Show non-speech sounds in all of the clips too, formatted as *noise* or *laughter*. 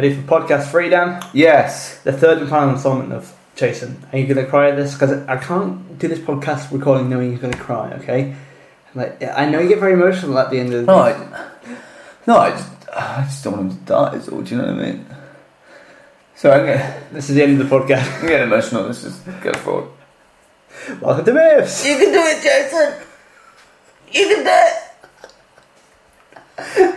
Ready for podcast three, Dan? Yes. The third and final installment of Jason. Are you going to cry at this? Because I can't do this podcast recording knowing you're going to cry, okay? Like, I know you get very emotional at the end of the. No, I, no, I just, I just don't want him to die. Is all. Do you know what I mean? So I'm getting, This is the end of the podcast. I'm getting emotional. Let's just go for it. Welcome to Myths! You can do it, Jason. You can do it.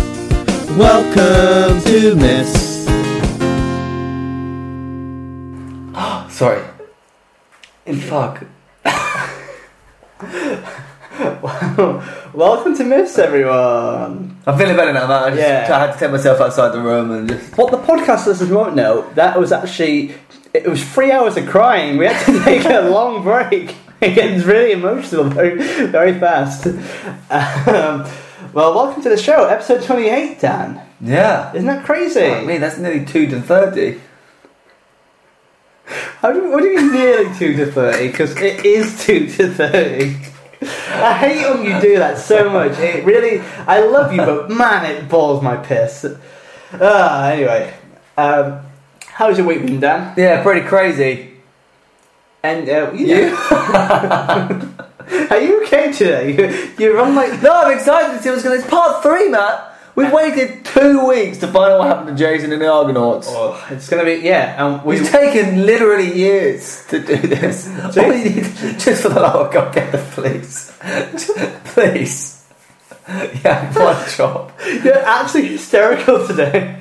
Welcome to Myths. *gasps* Sorry. In fuck. *laughs* Welcome to Myths, everyone! I'm feeling better now, man. I, just, Yeah. I had to take myself outside the room and just. What the podcast listeners won't know, that was actually. It was three hours of crying. We had to *laughs* take a long break. *laughs* It gets really emotional very, very fast. Um, well, welcome to the show, episode 28, Dan. Yeah. Isn't that crazy? I mean, that's nearly two to thirty. How do, what do you mean nearly 2 to 30? Because it is 2 to 30. I hate when you do that so much. It really, I love you, but man, it balls my piss. Ah, anyway, um, how's your week been, Dan? Yeah, pretty crazy. And uh, you, know, *laughs* are you okay today? *laughs* You're run like No, I'm excited to see what's going to. It's part three, Matt. We've uh, waited two weeks to find out what happened to Jason and the Argonauts. oh, it's gonna be yeah. And we We've taken literally years to do this. *laughs* All you need, just for the love of God, get the police. *laughs* Please. Yeah, one job. you're absolutely hysterical today.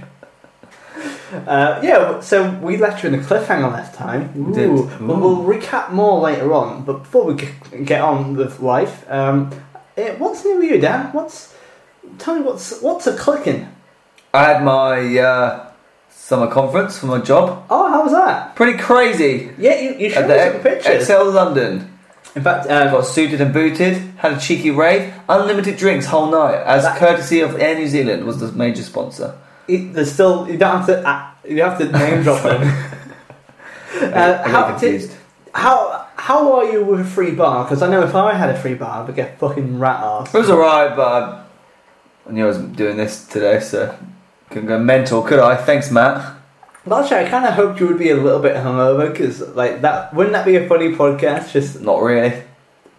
Uh, yeah, so we left you in a cliffhanger last time. Ooh. did. Well, we'll recap more later on. But before we g- get on with life, um, eh, what's new with you, Dan? What's tell me what's what's a clicking? I had my uh, summer conference for my job. Oh, how was that? Pretty crazy. Yeah, you, you showed At me the some pictures. Excel London. In fact, I um, got suited and booted, had a cheeky rave, unlimited drinks whole night, as That- courtesy of Air New Zealand was the major sponsor. It, there's still you don't have to uh, you have to name drop them. *laughs* Uh, how, did, how how are you with a free bar? Because I know if I had a free bar, I'd get fucking rat ass. It was alright, but I, knew I was doing this today, so couldn't go mental, could I? Thanks, Matt. Well, actually, I kind of hoped you would be a little bit hungover because, like, that wouldn't that be a funny podcast? Just Not really.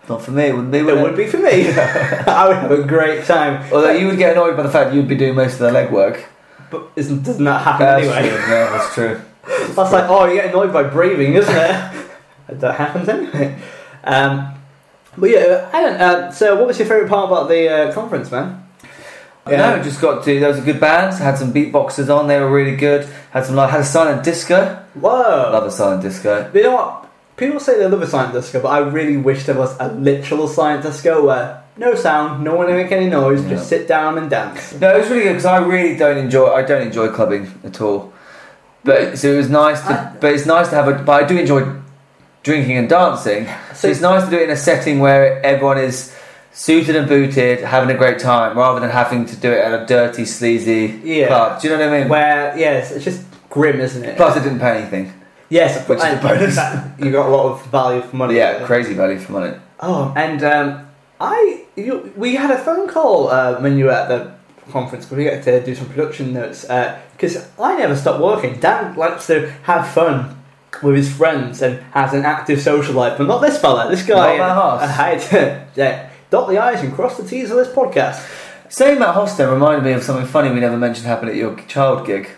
Not for me, it wouldn't be. it Would would be for me. *laughs* I would have a great time. Although you would get annoyed by the fact you'd be doing most of the legwork. But isn't doesn't that happen That's anyway? true. Yeah, that's true. *laughs* That's like, oh, you get annoyed by breathing, isn't it? *laughs* that happens anyway. Um, but yeah, Alan. Uh, so, what was your favourite part about the uh, conference, man? Yeah, no, just got to. There was a good band. Had some beatboxers on. They were really good. Had some. Like, had a silent disco. Whoa! Love a silent disco. You know what? People say they love a silent disco, but I really wish there was a literal silent disco where no sound, no one to make any noise, just sit down and dance. No, it was really good because I really don't enjoy. I don't enjoy clubbing at all. But so it was nice to. I- but it's nice to have a. But I do enjoy drinking and dancing. So it's nice to do it in a setting where everyone is suited and booted, having a great time, rather than having to do it at a dirty, sleazy Yeah. club. Do you know what I mean? Where, yes, it's just grim, isn't it? Plus, it didn't pay anything. yes, which is and a bonus. *laughs* that- You got a lot of value for money. Yeah, crazy value for money. Oh, and um, I, you, we had a phone call uh, when you were at the conference. Because we got to do some production notes because I never stop working. Dan likes to have fun with his friends and has an active social life, but not this fella. This guy. Not. I had *laughs* yeah, dot the i's and cross the t's of this podcast. Saying Matt Hostel reminded me of something funny we never mentioned happened at your child gig.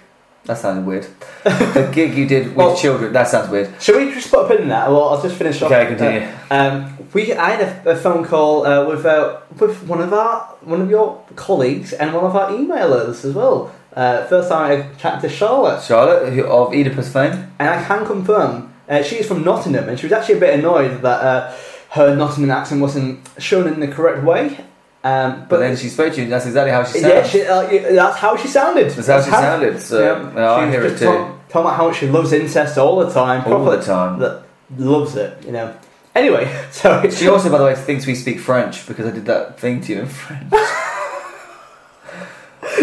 That sounded weird. *laughs* the gig you did with Well- children. That sounds weird. Shall we just put a pin in that? Well, I'll just finish off. Okay, continue. Uh, um, we I had a, a phone call uh, with uh, with one of our one of your colleagues and one of our emailers as well. Uh, first time I chatted to Charlotte, Charlotte who- of Oedipus fame. and I can confirm uh, she's from Nottingham, and she was actually a bit annoyed that uh, her Nottingham accent wasn't shown in the correct way. Um, But then she spoke to you, and that's exactly how she yeah, she, uh, yeah, that's how she sounded. That's how she sounded, so, yeah, I hear it too. Talking, talking about how much she loves incest all the time. All the time. That loves it, you know. Anyway, *laughs* so She also, by the way, thinks we speak French because I did that thing to you in French. *laughs*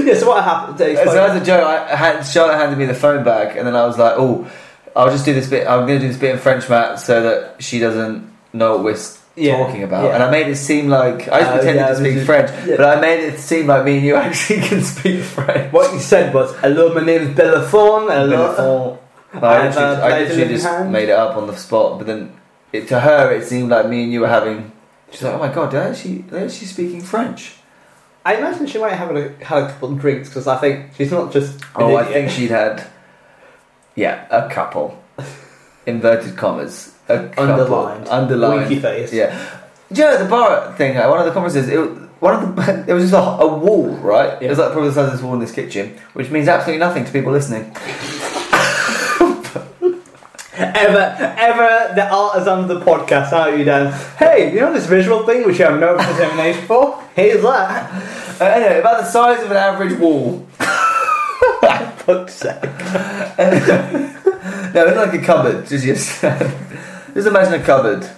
yeah. So what happened? so as a joke, I had, Charlotte handed me the phone back, and then I was like, "Oh, I'll just do this bit. I'm going to do this bit in French, Matt, so that she doesn't know what we're Yeah, talking about." yeah. And I made it seem like I just Oh, pretended yeah, to speak is- French, but I made it seem like me and you *laughs* actually can speak French. what you said was, "Hello, my name is Bellafon." Hello. Bellafont. *laughs* I I literally, uh, I literally just hand. made it up on the spot, but then it, to her it seemed like me and you were having. She's like, "Oh my god, I actually, actually speaking French?" I imagine she might have a, had a couple of drinks because I think she's not just. Oh, I think she'd had, yeah, a couple, *laughs* inverted commas, a couple, Underlined. underlined, Winky face. Yeah, Do you know the bar thing? uh, One of the conferences, it, was- one of the, *laughs* it was just a, a wall, right? It was like probably the size of this wall in this kitchen, which means absolutely nothing to people listening. *laughs* Ever, ever the artisan of the podcast, aren't you, Dan? Hey, you know this visual thing which you have no *laughs* determination for? Here's that. Uh, anyway, about the size of an average wall. Fuck's sake. No, it's like a cupboard. Just. Just imagine a cupboard,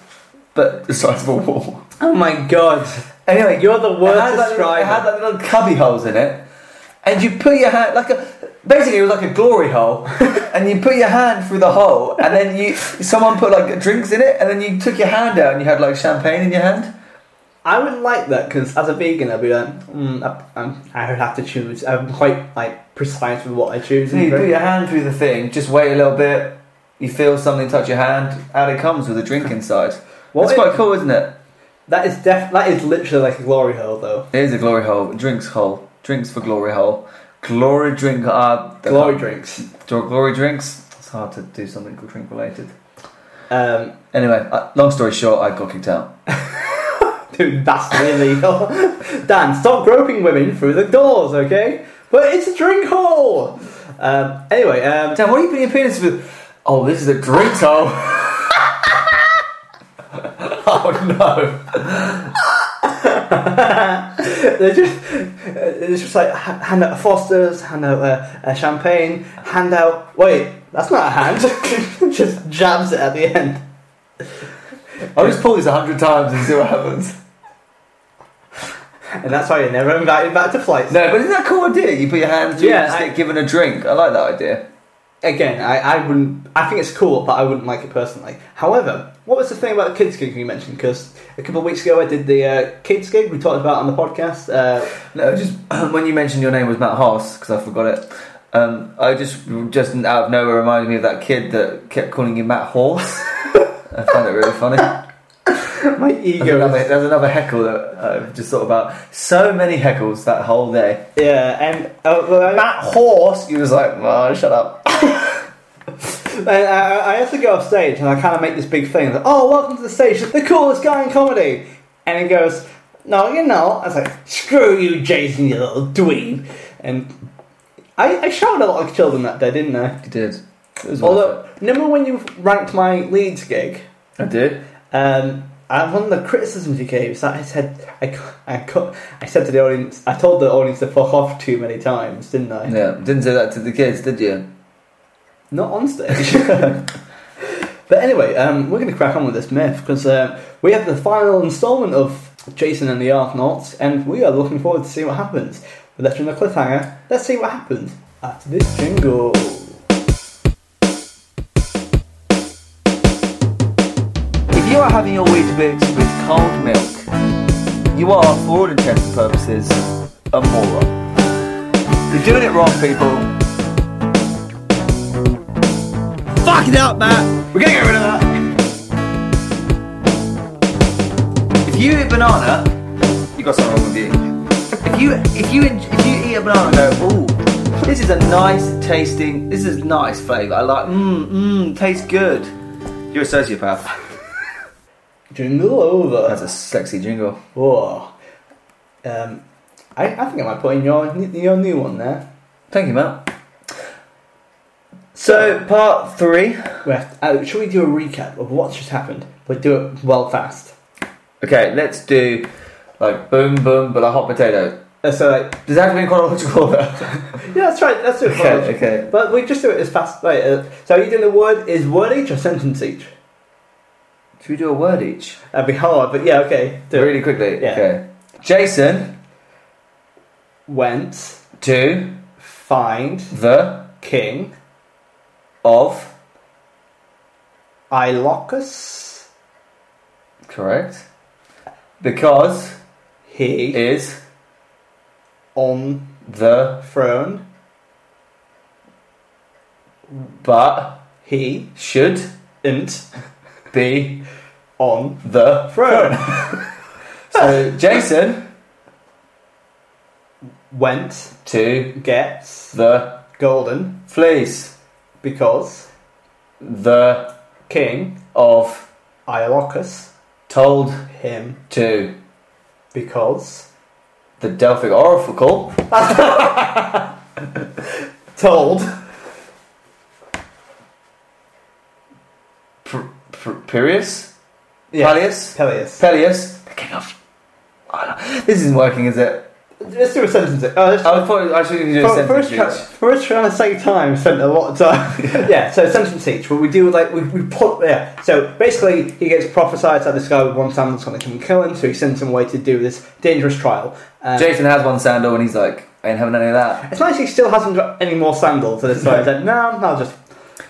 but *laughs* the size of a wall. Oh my god. Anyway, You're the it worst had, like, little- it had like little cubby holes in it, and you put your hand like a. Basically, it was like a glory hole, *laughs* and you put your hand through the hole, and then you someone put like drinks in it, and then you took your hand out, and you had like champagne in your hand. I wouldn't like that because as a vegan, I'd be like, mm, I, I would have to choose. I'm quite like precise with what I choose. So and you put drink. your hand through the thing, just wait a little bit. You feel something touch your hand, out it comes with a drink *laughs* inside. What That's if- quite cool, isn't it? That is def- That is literally like a glory hole, though. It is a glory hole, drinks hole, drinks for glory hole, glory drink. Uh, Glory drinks. glory drinks. It's hard to do something drink related. Um, Anyway, uh, long story short, I got kicked out. *laughs* dude, that's illegal. *laughs* Dan, stop groping women through the doors, okay? But it's a drink hole. Um, anyway, um, Dan, what are you putting your penis with? Oh, this is a drink hole. *laughs* oh no! *laughs* they're just it's just like hand out Foster's, hand out uh, uh, champagne, hand out. Wait, that's not a hand. *laughs* just jabs it at the end. I'll just pull this a hundred times and see what happens. And that's why you're never invited back to flights. No, but isn't that a cool idea? You put your hand through, Yeah, and just I- get given a drink. I like that idea. Again, I, I wouldn't. I think it's cool, but I wouldn't like it personally. However, what was the thing about the kids gig you mentioned? Because a couple of weeks ago I did the uh, kids gig we talked about on the podcast. Uh, No, just *clears throat* when you mentioned your name was Matt Hoss, because I forgot it. Um, I just just out of nowhere reminded me of that kid that kept calling you Matt Horse. *laughs* I found it really funny. *laughs* my There's ego. another, there's another heckle that I've just thought about. So many heckles that whole day. Yeah, and uh, well, Matt Horse, you was like, oh, shut up. And I, I had to go off stage and I kind of make this big thing. Like, oh, welcome to the stage, the coolest guy in comedy. And he goes, no, you're not. I was like, screw you, Jason, you little dweeb. And I, I shouted a lot of children that day, didn't I? You did. It was Although, remember when you ranked my Leeds gig? I did. Um, and one of the criticisms you gave is that I said I, I, I said to the audience, I told the audience to fuck off too many times, didn't I? Yeah, didn't say that to the kids, did you? Not on stage. *laughs* but anyway, um, we're going to crack on with this myth because um, we have the final instalment of Jason and the Argonauts, and we are looking forward to see what happens. We're left in a cliffhanger. Let's see what happens after this jingle. If you are having your Weetabix with cold milk, you are, for all intents and purposes, a moron. You're doing it wrong, people. Fuck it up, Matt. We're gonna get rid of that. If you eat banana, you got something wrong with you. If you if you if you eat a banana and go, ooh, this is a nice tasting, this is nice flavour. I like, mmm, mmm, tastes good. You're a sociopath. Jingle over. That's a sexy jingle. Whoa. Um, I, I think I might put in your your new one there. Thank you, Matt. So, part three. We have uh, should we do a recap of what's just happened? But do it well fast. Okay, let's do Like boom, boom, but a hot potato. Uh, so like, Does that have to be in chronological order? *laughs* yeah, that's right. That's it. okay, okay. But we just do it as fast. Right, uh, so are you doing a word is word each or sentence each? Should we do a word each? That'd be hard, but yeah, okay. Do it. Really quickly. Yeah. Okay. Jason Went to find the king of Iolcus. correct because He is on the throne. but He should int be on the throne. *laughs* so Jason Went to get the golden fleece because the king of Iolcus told him to because the Delphic oracle *laughs* told Pr- Pr- Pyrrhus yeah, Peleus? Peleus. Peleus? The king of this isn't working is it Let's do a sentence. Oh, let's, I thought I should do a for, sentence first, try, each. first trying to save time, spent a lot of time. *laughs* *laughs* yeah, so sentence each. But we do like we, we put yeah. So basically, he gets prophesied that this guy with one sandal's going to come and kill him. So he sends him away to do this dangerous trial. Um, Jason has one sandal and he's like I ain't having any of that it's nice he still hasn't got any more sandals. So this guy said, "No, I'll just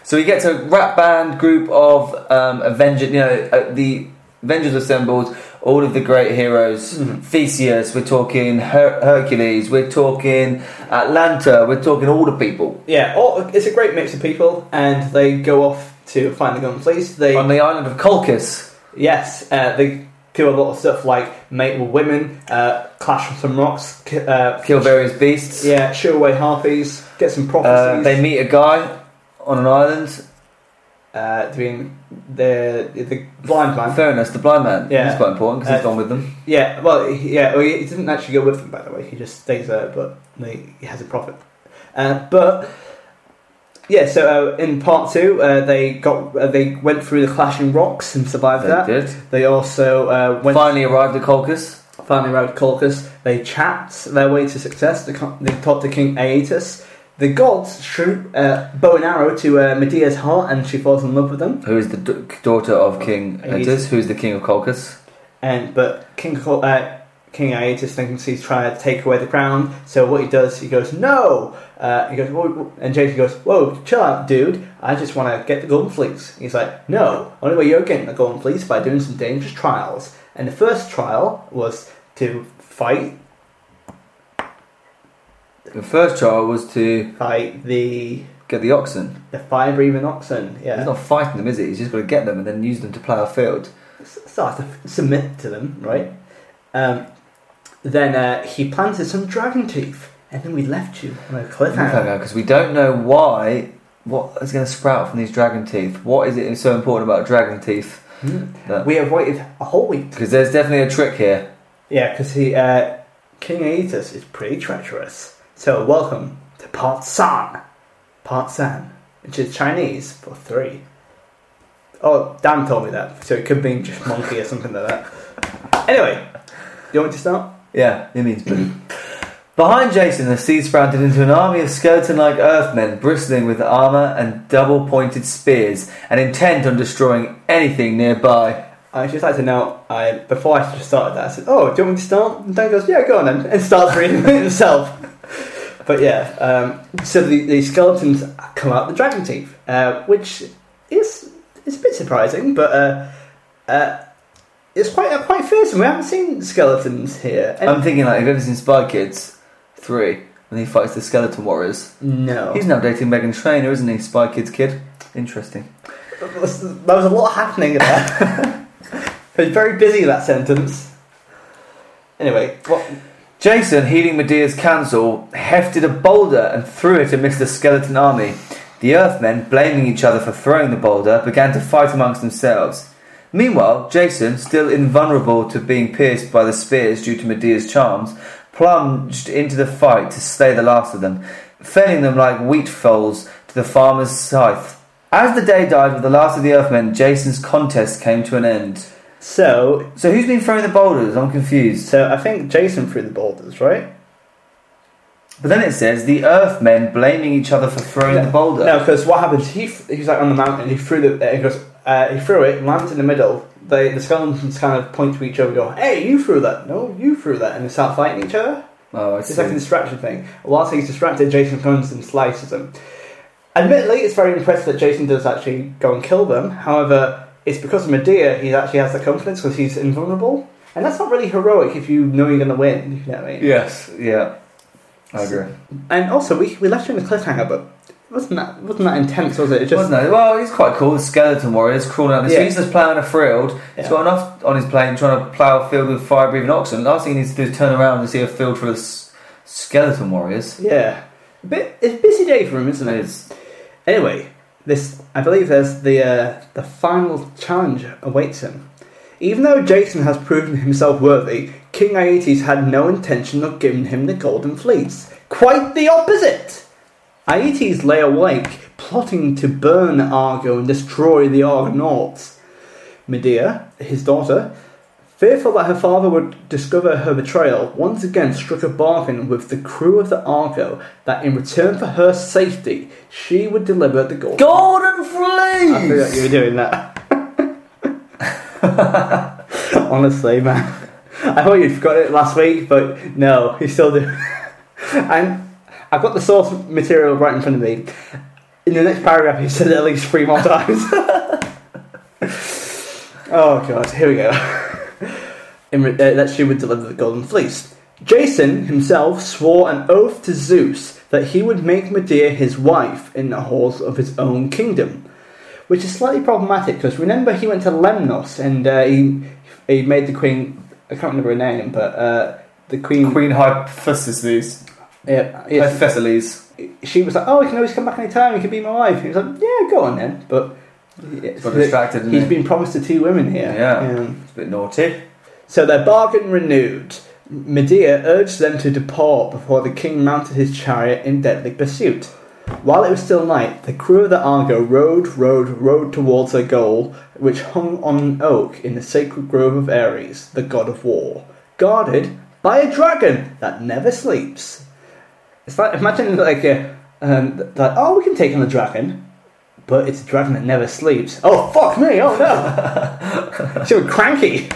So he gets a rap band group of um, Avengers, you know, uh, the Avengers assembled, all of the great heroes. Mhm. Theseus, we're talking Her- Hercules, we're talking Atalanta, we're talking all the people. yeah." Oh, it's a great mix of people, and they go off to find the gun police. They On the island of Colchis. Yes, uh, they do a lot of stuff like mate with women, uh, clash with some rocks, uh, Kill various beasts. yeah, shoo away harpies, get some Uh, prophecies. they meet a guy on an island. Uh, doing the the blind man. Fairness, the blind man. Yeah. He's quite important because he's Uh, gone with them. Yeah, well, he, yeah, well, he he didn't actually go with them, by the way. He just stays there, but they, he has a profit. Uh, but yeah, so uh, in part two, uh, they got uh, they went through the clashing rocks and survived They that. did. They also uh, went Finally arrived at Colchis. finally arrived at Colchis. They chapped their way to success. They, they talked to King Aetus. The gods shoot uh, bow and arrow to uh, Medea's heart, and she falls in love with them. Who is the d- daughter of King Aegeus. Aetus, who is the king of Colchis. And but King Col- uh, King Aetus thinks he's trying to take away the crown. So what he does, he goes, "No!" Uh, he goes, "Whoa," and Jason goes, "Whoa, chill out, dude! I just want to get the golden fleece." He's like, "No, only way you're getting the golden fleece by doing some dangerous trials." And the first trial was to fight The first trial was to fight the get the oxen. the fire breathing oxen. Yeah, He's not fighting them, is he? He's just got to get them and then use them to plough a field. so I to submit to them, right? Um, then uh, he planted some dragon teeth, and then we left you on a cliffhanger. Because we don't know why, what is going to sprout from these dragon teeth. What is it so important about dragon teeth? That- We have waited a whole week. Because there's definitely a trick here. Yeah, because he uh, King Aetus is pretty treacherous. So welcome to Part San, Part San, which is Chinese for three. Oh, Dan told me that, so it could mean just monkey or something like that. Anyway, do you want me to start? Yeah, it means blue. Behind Jason, the seed sprouted into an army of skeleton-like earthmen, bristling with armor and double-pointed spears, and intent on destroying anything nearby. I just like to know, I before I started that, I said, "Oh, do you want me to start?" And Dan goes, "Yeah, go on," then," and starts reading it himself. But yeah, um, so the, the skeletons come out the dragon teeth, uh, which is is a bit surprising, but uh, uh, it's quite uh, quite fearsome. We haven't seen skeletons here. And I'm thinking like, have you ever seen Spy Kids 3? When he fights the skeleton warriors. no, He's now dating Meghan Trainor, isn't he? Spy Kids kid. Interesting. there was there was a lot happening there. *laughs* I was very busy that sentence. Anyway, what? Jason, heeding Medea's counsel, hefted a boulder and threw it amidst the skeleton army. The Earthmen, blaming each other for throwing the boulder, began to fight amongst themselves. Meanwhile, Jason, still invulnerable to being pierced by the spears due to Medea's charms, plunged into the fight to slay the last of them, felling them like wheat foals to the farmer's scythe. As the day died with the last of the Earthmen, Jason's contest came to an end. So, So who's been throwing the boulders? I'm confused. so I think Jason threw the boulders, right? But then it says the Earthmen blaming each other for throwing the boulder. No, because what happens? He he's like on the mountain. He threw the. Uh, he goes. Uh, he threw it. Lands in the middle. They, the skeletons kind of point to each other. and Go, hey, you threw that. No, you threw that, and they start fighting each other. Oh, I It's see. like a distraction thing. Whilst he's distracted, Jason comes and slices him. Admittedly, it's very impressive that Jason does actually go and kill them. However, it's because of Medea he actually has the confidence because he's invulnerable. And that's not really heroic if you know you're going to win. You know what I mean? Yes, yeah. I agree. And also, we, we left you in the cliffhanger, but wasn't that wasn't that intense, was it? It just Wasn't it? Well, he's quite cool. The skeleton warriors crawling out. The Yeah. He's just ploughing a field. He's Yeah. got enough on his plane trying to plough a field with fire breathing oxen. Last thing he needs to do is turn around and see a field full of s- skeleton warriors. yeah, a bit it's a busy day for him, isn't It it? is. Anyway, this I believe there's the uh, the final challenge awaits him. Even though Jason has proven himself worthy, King Aetes had no intention of giving him the Golden Fleece. Quite the opposite! Aetes lay awake, plotting to burn Argo and destroy the Argonauts. Medea, his daughter, fearful that her father would discover her betrayal, once again struck a bargain with the crew of the Argo that in return for her safety, she would deliver the Golden Golden I forgot fleece. you were doing that. *laughs* Honestly, man. I thought you'd forgot it last week, but no, you still do. *laughs* and I've got the source material right in front of me. In the next paragraph, he said it at least three more times. *laughs* oh, God, here we go. In uh, that she would deliver the Golden Fleece. Jason himself swore an oath to Zeus that he would make Medea his wife in the halls of his own kingdom which is slightly problematic because remember he went to Lemnos and uh, he he made the queen. I can't remember her name, but uh, the queen. Queen Hypothesis. Yeah, yeah, Hypothesis. she was like, "Oh, he can always come back anytime. He can be my wife." He was like, "Yeah, go on then." But Got distracted. didn't he's he? been promised to two women here. Yeah. Um, It's a bit naughty. So their bargain renewed. Medea urged them to depart before the king mounted his chariot in deadly pursuit. While it was still night, the crew of the Argo rode, rode, rode towards their goal, which hung on an oak in the sacred grove of Ares, the god of war, guarded by a dragon that never sleeps. It's like imagine like a um, like oh we can take on the dragon, but it's a dragon that never sleeps. Oh fuck me! Oh no! *laughs* so cranky.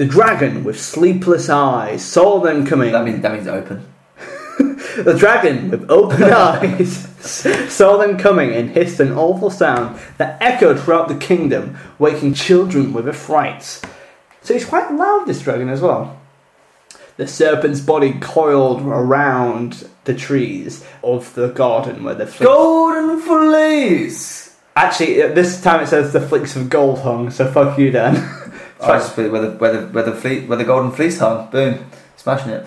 The dragon with sleepless eyes saw them coming. That means that means open. *laughs* The dragon with open *laughs* eyes saw them coming and hissed an awful sound that echoed throughout the kingdom, waking children with affright. So he's quite loud, this dragon, as well. The serpent's body coiled around the trees of the garden where the flicks. Golden fleece. Actually, uh, this time it says the flicks of gold hung, so fuck you, Dan. *laughs* Just where the where the where the fleet where the golden fleece hung. Boom, smashing it.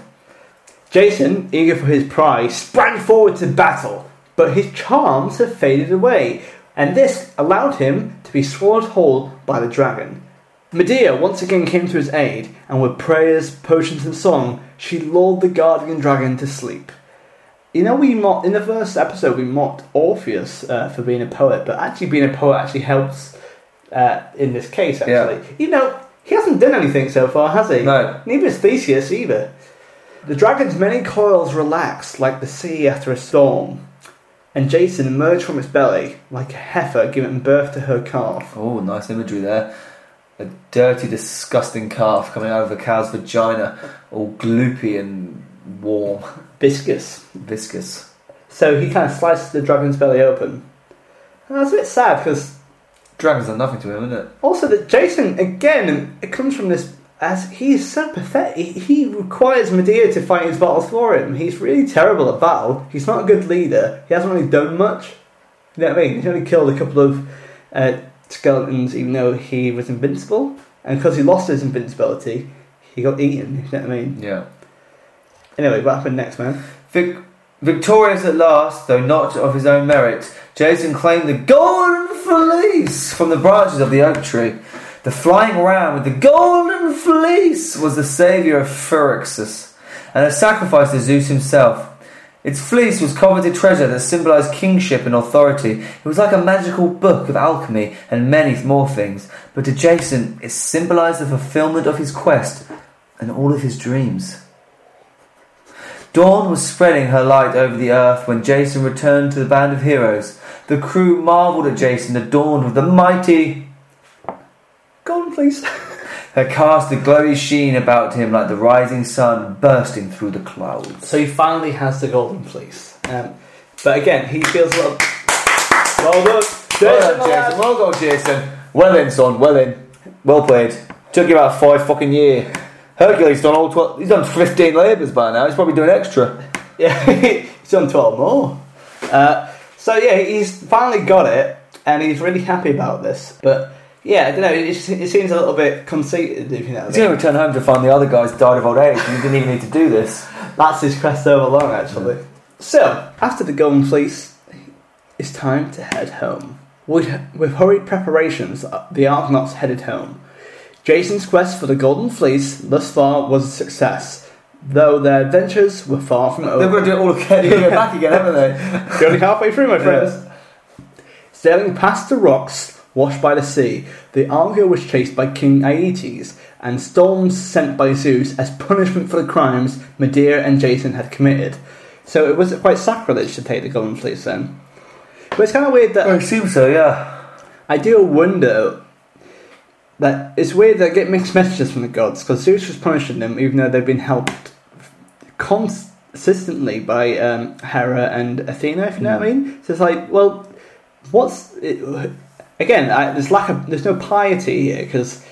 Jason, eager for his prize, sprang forward to battle, but his charms had faded away, and this allowed him to be swallowed whole by the dragon. Medea once again came to his aid, and with prayers, potions, and song, she lulled the guardian dragon to sleep. You know, we mocked, in the first episode, we mocked Orpheus uh, for being a poet, but actually being a poet actually helps uh, in this case, actually. You know, he hasn't done anything so far, has he? No. Neither is Theseus either. The dragon's many coils relaxed like the sea after a storm, and Jason emerged from its belly like a heifer giving birth to her calf. Oh, nice imagery there. A dirty, disgusting calf coming out of a cow's vagina, all gloopy and warm, Viscous. viscous. So he kind of slices the dragon's belly open. And that's a bit sad because Dragons are nothing to him, isn't it? also that Jason again it comes from this as he is so pathetic. He, requires Medea to fight his battles for him. He's really terrible at battle. He's not a good leader. He hasn't really done much. You know what I mean? He's only killed a couple of uh, skeletons, even though he was invincible. And because he lost his invincibility, he got eaten. You know what I mean? Yeah. Anyway, what happened next, man? Vic- victorious at last, though not of his own merit, Jason claimed the golden fleece from the branches of the oak tree. The flying ram with the golden fleece was the saviour of Phrixus, and a sacrifice to Zeus himself. Its fleece was coveted treasure that symbolized kingship and authority. It was like a magical book of alchemy and many more things. But to Jason, it symbolized the fulfillment of his quest and all of his dreams. Dawn was spreading her light over the earth when Jason returned to the band of heroes. The crew marveled at Jason, adorned with the mighty Golden Fleece. Her cast a glowy sheen about him like the rising sun bursting through the clouds. So he finally has the Golden Fleece. Um, but again, he feels a little. Well done, Well done, Jason. Well done, Jason. Well in, son. Well in. Well played. Took you about five fucking year. Hercules done all twelve. He's done fifteen labours by now. He's probably doing extra. *laughs* Yeah, *laughs* he's done 12 more. Uh, so yeah, he's finally got it, and he's really happy about this. But yeah, I don't know, it, it seems a little bit conceited, if you know He's going to return home to find the other guys died of old age, and he didn't even need to do this. *laughs* That's his quest over long, actually. So, after the Golden Fleece, it's time to head home. With, with hurried preparations, uh, the Argonauts headed home. Jason's quest for the Golden Fleece thus far was a success, though their adventures were far from over. They've over. got to do it all again. Go back again, haven't they? *laughs* You're only halfway through, my friends. Sailing past the rocks washed by the sea, the Argo was chased by King Aeetes, and storms sent by Zeus as punishment for the crimes Medea and Jason had committed. So it was quite sacrilege to take the Golden Fleece then. But it's kind of weird that Well, it seems so, yeah. I do wonder that it's weird that I get mixed messages from the gods because Zeus was punishing them even though they've been helped consistently by um, Hera and Athena. If you know what I mean. So it's like, well, what's it, again? I, there's lack of there's no piety here because.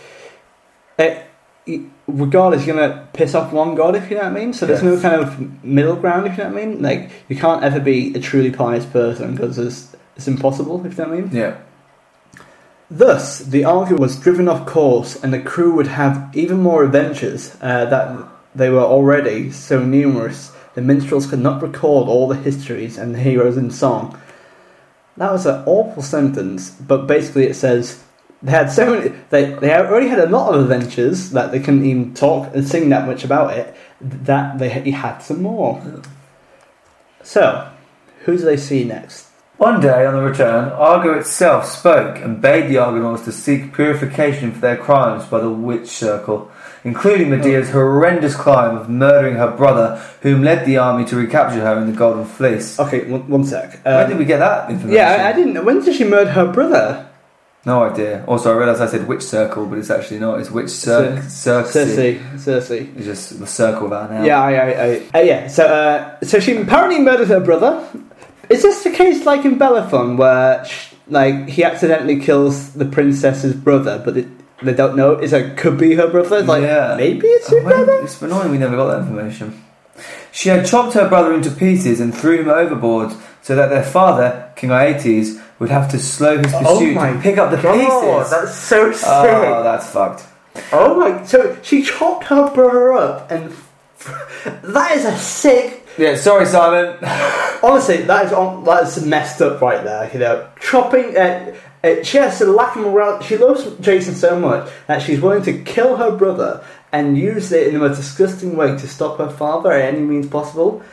Regardless, you're gonna piss off one god if you know what I mean. So there's no kind of middle ground if you know what I mean. Like you can't ever be a truly pious person because it's, it's impossible if you know what I mean. Yeah. Thus, the Argo was driven off course, and the crew would have even more adventures. Uh, that they were already so numerous, the minstrels could not record all the histories and the heroes in song. That was an awful sentence, but basically it says they had so many. They they already had a lot of adventures that they couldn't even talk and sing that much about it. That they had- had some more. So, who do they see next? One day on the return, Argo itself spoke and bade the Argonauts to seek purification for their crimes by the witch circle, including Medea's horrendous crime of murdering her brother, whom led the army to recapture her in the Golden Fleece. Okay, one, one sec. Um, did we get that information? Yeah, I, I didn't. When did she murder her brother? No idea. Also, I realised I said witch circle, but it's actually not. It's witch cir- circle. Circe. Cersei. It's just the circle an L. Yeah, I, I, I, uh, yeah. So, uh, so she apparently murdered her brother. Is this the case like in Bellerophon, where sh like he accidentally kills the princess's brother, but it, they don't know? Is it could be her brother? It's like Yeah. maybe it's Oh, her when- brother. It's annoying we never got that information. She had chopped her brother into pieces and threw him overboard so that their father, King Aeetes, would have to slow his oh pursuit and pick up the pieces. Oh that's so ah, sick. Oh, that's fucked. Oh my! So she chopped her brother up, and *laughs* that is a sick Yeah, sorry, Simon. *laughs* Honestly, that is on, that is messed up right there. You know, chopping. Uh, uh, she has a lack of morality. She loves Jason so much that she's willing to kill her brother and use it in the most disgusting way to stop her father at any means possible.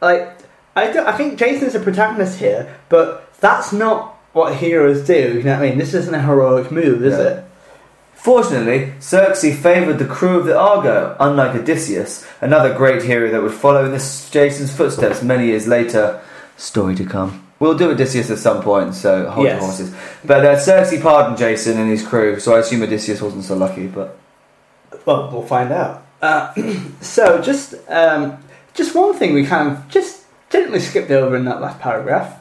Like, I don't, I think Jason's a protagonist here, but that's not what heroes do. You know what I mean? This isn't a heroic move, is Yeah. it? Fortunately, Circe favoured the crew of the Argo, unlike Odysseus, another great hero that would follow in this Jason's footsteps many years later. Story to come. We'll do Odysseus at some point, so hold Yes. your horses. But uh, Circe pardoned Jason and his crew, so I assume Odysseus wasn't so lucky. But Well, we'll find out. Uh, *clears throat* so, just um, just one thing we kind of just gently skipped over in that last paragraph.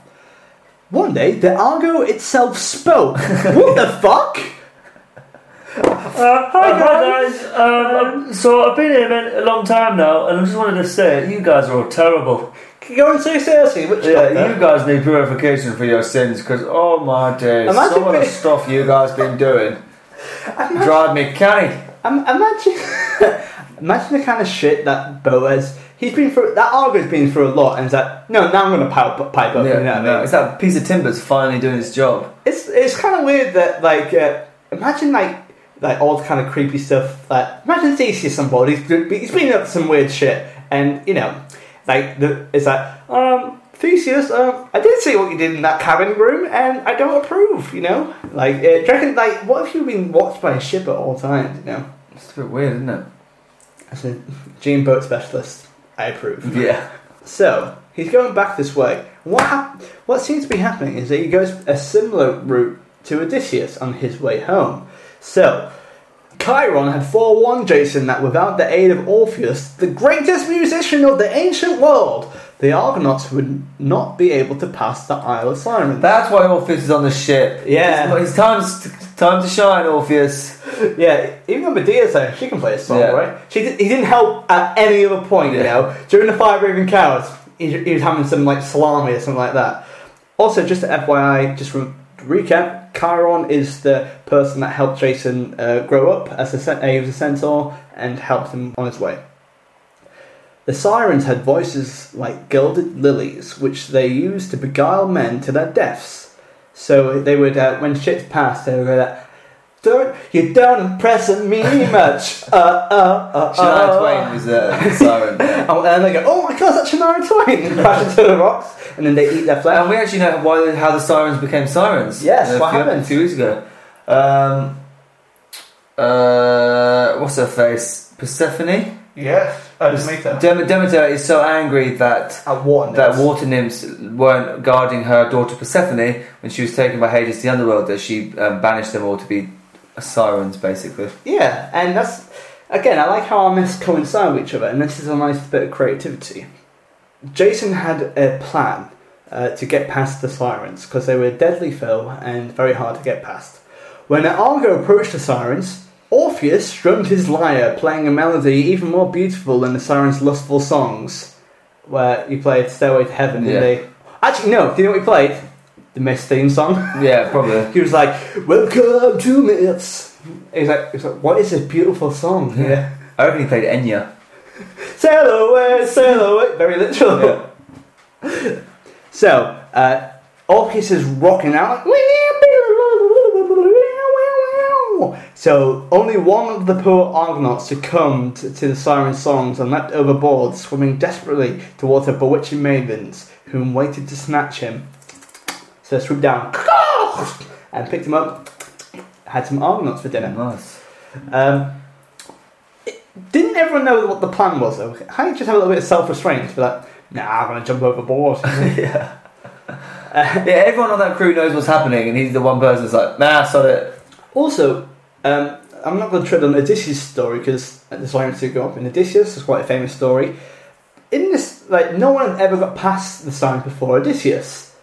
One day, the Argo itself spoke. *laughs* what the fuck? Uh, hi guys. Um, so I've been here a long time now, and I just wanted to say you guys are all terrible. Go and say seriously. Which yeah, you guys need purification for your sins, because oh my days, Imagine some of the stuff you guys been doing drive me canny. Um, imagine, *laughs* imagine the kind of shit that Boaz. He's been through. That Argo's been through a lot, and he's like, no, now I'm going to pipe, pipe up. Yeah, you know what I no, mean? it's that piece of timber's finally doing its job. It's it's kind of weird that like uh, imagine like like all the kind of creepy stuff. Like imagine Theseus on board. He's been- he's been up some weird shit, and you know, like the it's like um, Theseus, um, I did see what you did in that cabin room, and I don't approve. You know, like, uh, reckon, like, what if you've been watched by a ship at all times? You know, It's a bit weird, isn't it? as a gene boat specialist, I approve. Yeah. So he's going back this way. What hap- what seems to be happening is that he goes a similar route to Odysseus on his way home. So Chiron had forewarned Jason that without the aid of Orpheus, the greatest musician of the ancient world, the Argonauts would not be able to pass the Isle of Sirens. That's why Orpheus is on the ship. Yeah. It's, it's time, to, time to shine, Orpheus. *laughs* Yeah, even Medea saying she can play a song, Yeah. right? She did, he didn't help at any other point, you know. During the Five Raven Cows, he, he was having some like salami or something like that. Also, just to FYI, just from recap, Chiron is the person that helped Jason uh, grow up as a uh, he a centaur and helped him on his way. The sirens had voices like gilded lilies, which they used to beguile men to their deaths. So they would, uh, when ships passed, they would go like, "Don't you don't impress me much." *laughs* Uh, uh, uh, Shania uh. Twain was a siren. yeah. *laughs* Oh, and they go, "Oh my god, that's Shania Twain!" *laughs* and crash into the rocks, and then they eat their flesh. And we actually know why how the sirens became sirens. Yes, a what few, happened? A few weeks ago. Um, uh, what's her face? Persephone. yes, Demeter. Dem- Demeter is so angry that At water. that water nymphs weren't guarding her daughter Persephone when she was taken by Hades to the underworld. That she um, banished them all to be sirens, basically. Yeah, and that's again, I like how our myths coincide with each other, and this is a nice bit of creativity. Jason had a plan uh, to get past the sirens because they were deadly foe and very hard to get past. When Argo approached the sirens, Orpheus strummed his lyre, playing a melody even more beautiful than the sirens' lustful songs, where he played "Stairway to Heaven." Yeah. Didn't they? Actually, no. Do you know what he played? The Myth theme song. *laughs* Yeah, probably. He was like, "Welcome to Myths." He's like, he's like, "What is this beautiful song?" Yeah. I reckon he played Enya. sail away, sail *laughs* away. Very literal. Yeah. So, uh, Orpheus is rocking out. like, So, only one of the poor Argonauts succumbed to the siren songs and leapt overboard, swimming desperately towards the bewitching maidens, whom waited to snatch him. So, they swooped down *laughs* and picked him up. Had some Argonauts for dinner. Nice. Um, it- didn't everyone know what the plan was though? How you just have a little bit of self restraint to be like, nah, I'm gonna jump overboard. *laughs* yeah. yeah, everyone on that crew knows what's happening, and he's the one person that's like, nah, sod it. also, um, I'm not gonna tread on Odysseus' story because the sirens do go up in Odysseus. It's quite a famous story. In this, like, no one ever got past the sign before Odysseus,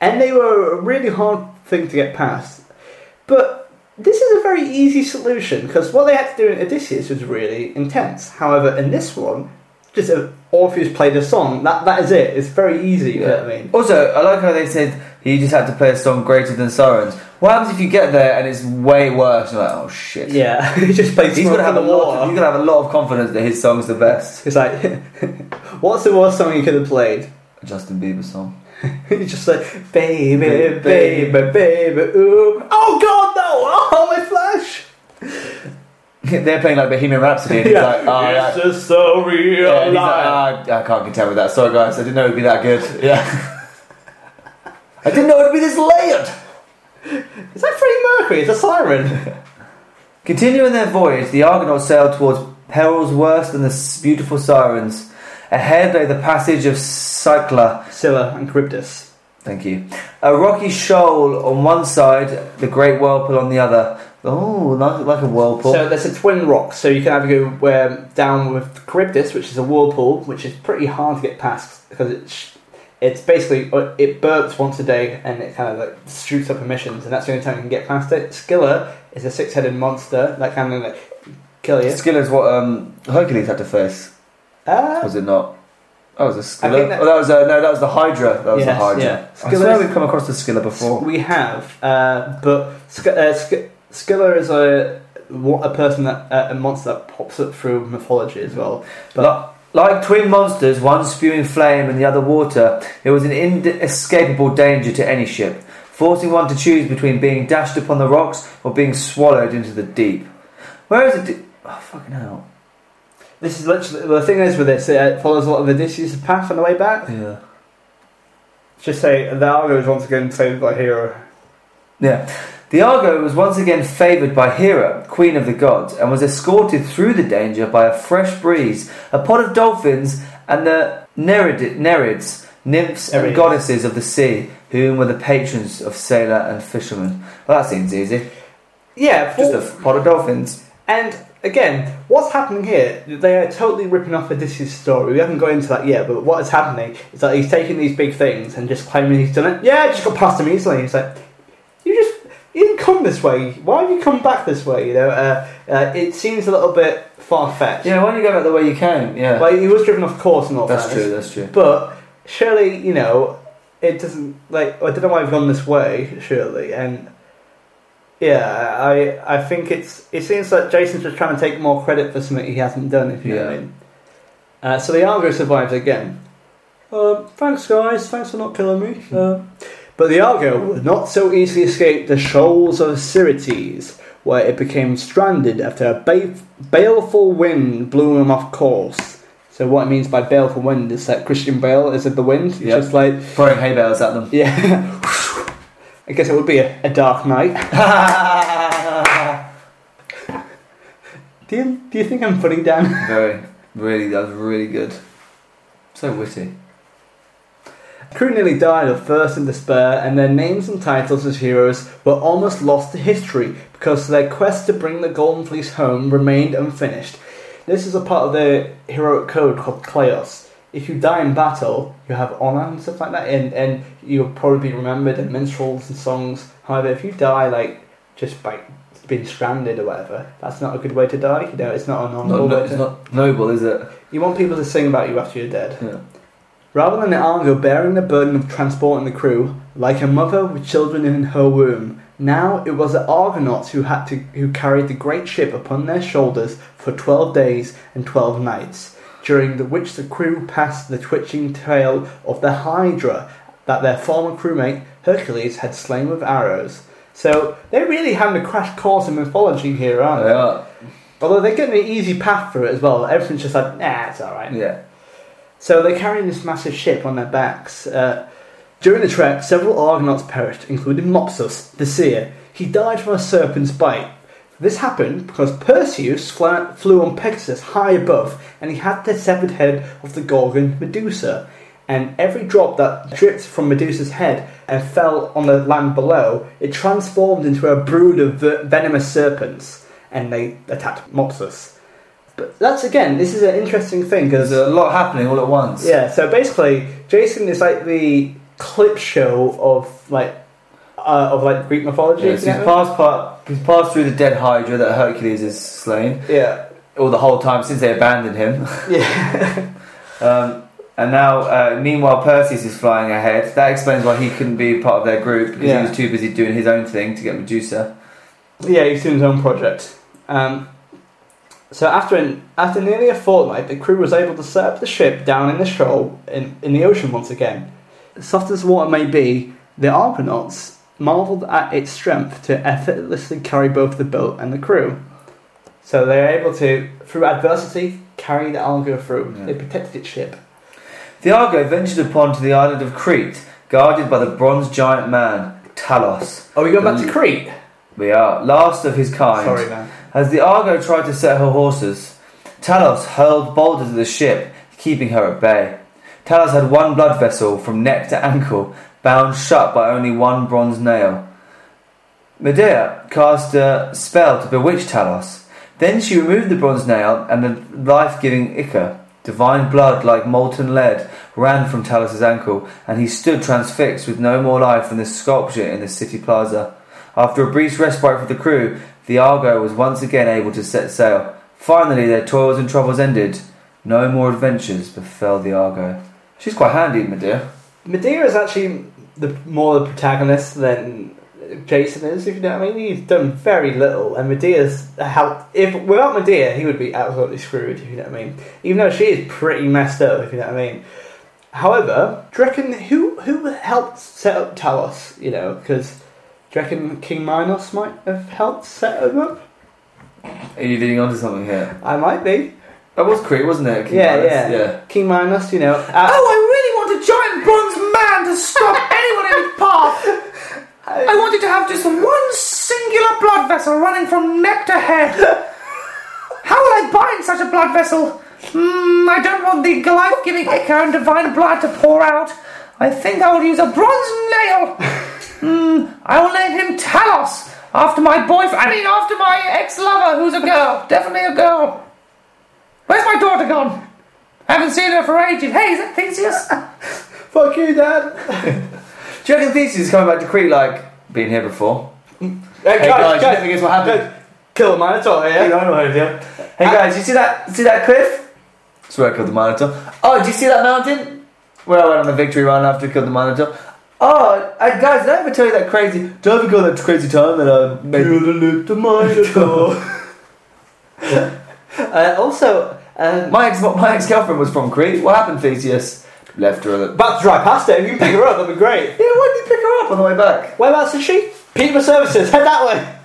and they were a really hard thing to get past. But this is a very easy solution because what they had to do in Odysseus was really intense. However, in this one, just Orpheus played a song. That that is it. It's very easy. You know what I mean? Also, I like how they said he just had to play a song greater than Sirens. What happens if you get there and it's way worse? You're like, oh shit. Yeah, *laughs* he just played. He's gonna have a lot. Of, he's gonna have a lot of confidence that his song's the best. It's like, *laughs* what's the worst song you could have played? A Justin Bieber song. *laughs* you just like, baby, baby, baby, ooh. Oh God, no! Oh my flesh! *laughs* They're playing like Bohemian Rhapsody, and he's like, oh, it's just so real. Yeah, and he's life. like, "Ah, I can't contend with that. Sorry, guys, I didn't know it'd be that good. *laughs* Yeah. I didn't know it'd be this layered. Is that Freddie Mercury? It's a siren. Continuing their voyage, the Argonauts sailed towards perils worse than the s- beautiful sirens. Ahead lay the passage of Cycla. Scylla and Charybdis. Thank you. A rocky shoal on one side, the great whirlpool on the other. Oh, like, like a whirlpool. So there's a twin rock, so you can either go where, down with Charybdis, which is a whirlpool, which is pretty hard to get past because it's it's basically uh, it burps once a day and it kind of like shoots up emissions, and that's the only time you can get past it. Scylla is a six-headed monster that can like kill you. Scylla is what um, Hercules had to face, Uh, was it not? Oh, was a think that- oh, that was uh, no, that was the Hydra. That was the Hydra. yeah. I swear we've come across the Scylla before. We have, uh, but Sc- uh, Scylla is a a person that uh, a monster that pops up through mythology as well. But Like twin monsters, one spewing flame and the other water, it was an inescapable danger to any ship, forcing one to choose between being dashed upon the rocks or being swallowed into the deep. Where is it? Di- oh, fucking hell. This is literally the thing is with this, it follows a lot of Odysseus' path on the way back. Yeah. just say the Argo is once again saved by Hera. Yeah. The Argo was once again favoured by Hera, queen of the gods, and was escorted through the danger by a fresh breeze, a pod of dolphins, and the Nereid- Nereids, nymphs and goddesses of the sea, whom were the patrons of sailor and fishermen. Well, that seems easy. Yeah, Just for- a f- pod of dolphins. And again, what's happening here? They are totally ripping off Odysseus' story. We haven't got into that yet, but what is happening is that he's taking these big things and just claiming he's done it. Yeah, I just got past him easily. He's like, you just you didn't come this way. Why have you come back this way? You know, uh, uh, it seems a little bit far fetched. Yeah, why don't you go back the way you came? Yeah. Like he was driven off course and all that. that's that. true, that's true. But surely, you know, it doesn't like I don't know why I've gone this way. Surely, and yeah, I I think it's it seems like Jason's just trying to take more credit for something he hasn't done. If you know what I mean. Uh, so the Argo survives again. Um, thanks, guys. Thanks for not killing me. Um, *laughs* but the Argo would not so easily escape the shoals of Syrtes, where it became stranded after a ba- baleful wind blew him off course. So what it means by baleful wind is that Christian Bale is at the wind. It's Yep. just like, Throwing hay bales at them. *laughs* yeah. I guess it would be a, a dark night. *laughs* Do you, do you think I'm funny, Dan? *laughs* Very, really, that was really good. So witty. crew nearly died of thirst and despair, and their names and titles as heroes were almost lost to history because their quest to bring the Golden Fleece home remained unfinished. This is a part of the heroic code called Kleos. If you die in battle, you have honor and stuff like that, and, and you'll probably be remembered in minstrels and songs. However, if you die like just by being stranded or whatever, that's not a good way to die. You know, it's not a Not, honourable no, way it's not noble, is it? You want people to sing about you after you're dead. Yeah. Rather than the Argo bearing the burden of transporting the crew, like a mother with children in her womb, now it was the Argonauts who had to who carried the great ship upon their shoulders for twelve days and twelve nights, during the which the crew passed the twitching tail of the Hydra that their former crewmate Hercules had slain with arrows. So they're really having a crash course in mythology here, aren't They are. Although they're getting an easy path through it as well. Everything's just like, nah, it's alright. Yeah. So they're carrying this massive ship on their backs. Uh, during the trek, several Argonauts perished, including Mopsus, the seer. He died from a serpent's bite. This happened because Perseus flew on Pegasus high above, and he had the severed head of the Gorgon Medusa. And every drop that dripped from Medusa's head and fell on the land below, it transformed into a brood of venomous serpents, and they attacked Mopsus. But that's again, this is an interesting thing because There's a lot happening all at once. yeah, so basically, Jason is like the clip show of like uh, of like Greek mythology. Yeah, so he's passed, part, he's passed through the dead Hydra that Hercules has slain, yeah, all the whole time since they abandoned him. *laughs* yeah, *laughs* Um, and now, uh, meanwhile, Perseus is flying ahead. That explains why he couldn't be part of their group because Yeah. he was too busy doing his own thing to get Medusa. yeah. He's doing his own project. Um, so after an, after nearly a fortnight, the crew was able to set up the ship down in the shoal in, in the ocean once again. Soft as water may be, the Argonauts marvelled at its strength to effortlessly carry both the boat and the crew. So they were able to, through adversity, carry the Argo through. Yeah. They protected its ship. The Argo ventured upon to the island of Crete, guarded by the bronze giant man, Talos. Are we going back to Crete? We are, last of his kind. Sorry, man. As the Argo tried to set her horses, Talos hurled boulders at the ship, keeping her at bay. Talos had one blood vessel from neck to ankle, bound shut by only one bronze nail. Medea cast a spell to bewitch Talos. Then she removed the bronze nail, and the life-giving ichor, divine blood like molten lead, ran from Talos' ankle, and he stood transfixed with no more life than the sculpture in the city plaza. After a brief respite for the crew, the Argo was once again able to set sail. Finally, their toils and troubles ended. No more adventures befell the Argo. She's quite handy, Medea. Medea is actually the more the protagonist than Jason is, if you know what I mean. He's done very little, and Medea's helped. If without Medea, he would be absolutely screwed, if you know what I mean. Even though she is pretty messed up, if you know what I mean. However, do you reckon who who helped set up Talos? You know, because do you reckon King Minos might have helped set him up? Are you leading on to something here? I might be. That was Crete, wasn't it? King Yeah, Minos? yeah, yeah. King Minos, you know. Uh, Oh, I really want a giant bronze man to stop vessel running from neck to head. How will I bind such a blood vessel? Hmm, I don't want the life giving ichor and divine blood to pour out. I think I will use a bronze nail. Hmm, I will name him Talos, after my boyfriend. I mean, after my ex lover, who's a girl. Definitely a girl. Where's my daughter gone? Haven't seen her for ages. Hey, is that Theseus? *laughs* Fuck you, Dad. *laughs* Do you reckon Theseus is coming back to Crete like been here before? Hey, Hey guys, you don't think it's what happened? guys, Kill a Minotaur Hey, here. I know how to do it. Hey guys, you see that? See that cliff? That's where I killed the Minotaur. Oh, did you see that mountain? Where I went on the victory run after I killed the Minotaur. Oh, uh, guys, did I ever tell you that crazy? Did I ever go that crazy time that I made? *laughs* the Minotaur. *laughs* uh, also, um, My ex, my ex girlfriend was from Crete. What happened, Theseus? Left her. About to drive past it. If you can pick her up, that'd be great. *laughs* Yeah, why did you pick her up on the way back? Whereabouts is she? People Services. Head that way.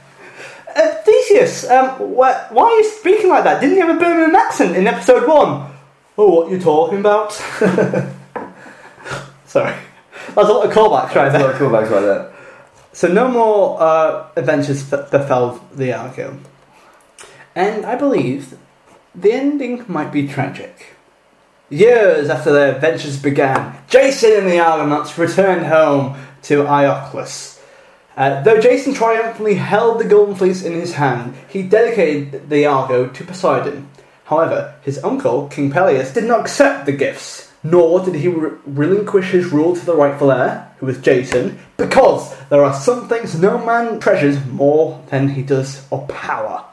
Uh, Theseus, um, wh- why are you speaking like that? Didn't you have a Birmingham accent in episode one? Oh, what you talking about? *laughs* Sorry, that's a lot of callbacks right There's a there. lot of callbacks like that. So no more uh, adventures f- befell the Argo, and I believe the ending might be tragic. Years after their adventures began, Jason and the Argonauts returned home to Iolcus. Uh, though Jason triumphantly held the Golden Fleece in his hand, he dedicated the Argo to Poseidon. However, his uncle, King Pelias, did not accept the gifts, nor did he re- relinquish his rule to the rightful heir, who was Jason, because there are some things no man treasures more than he does of power.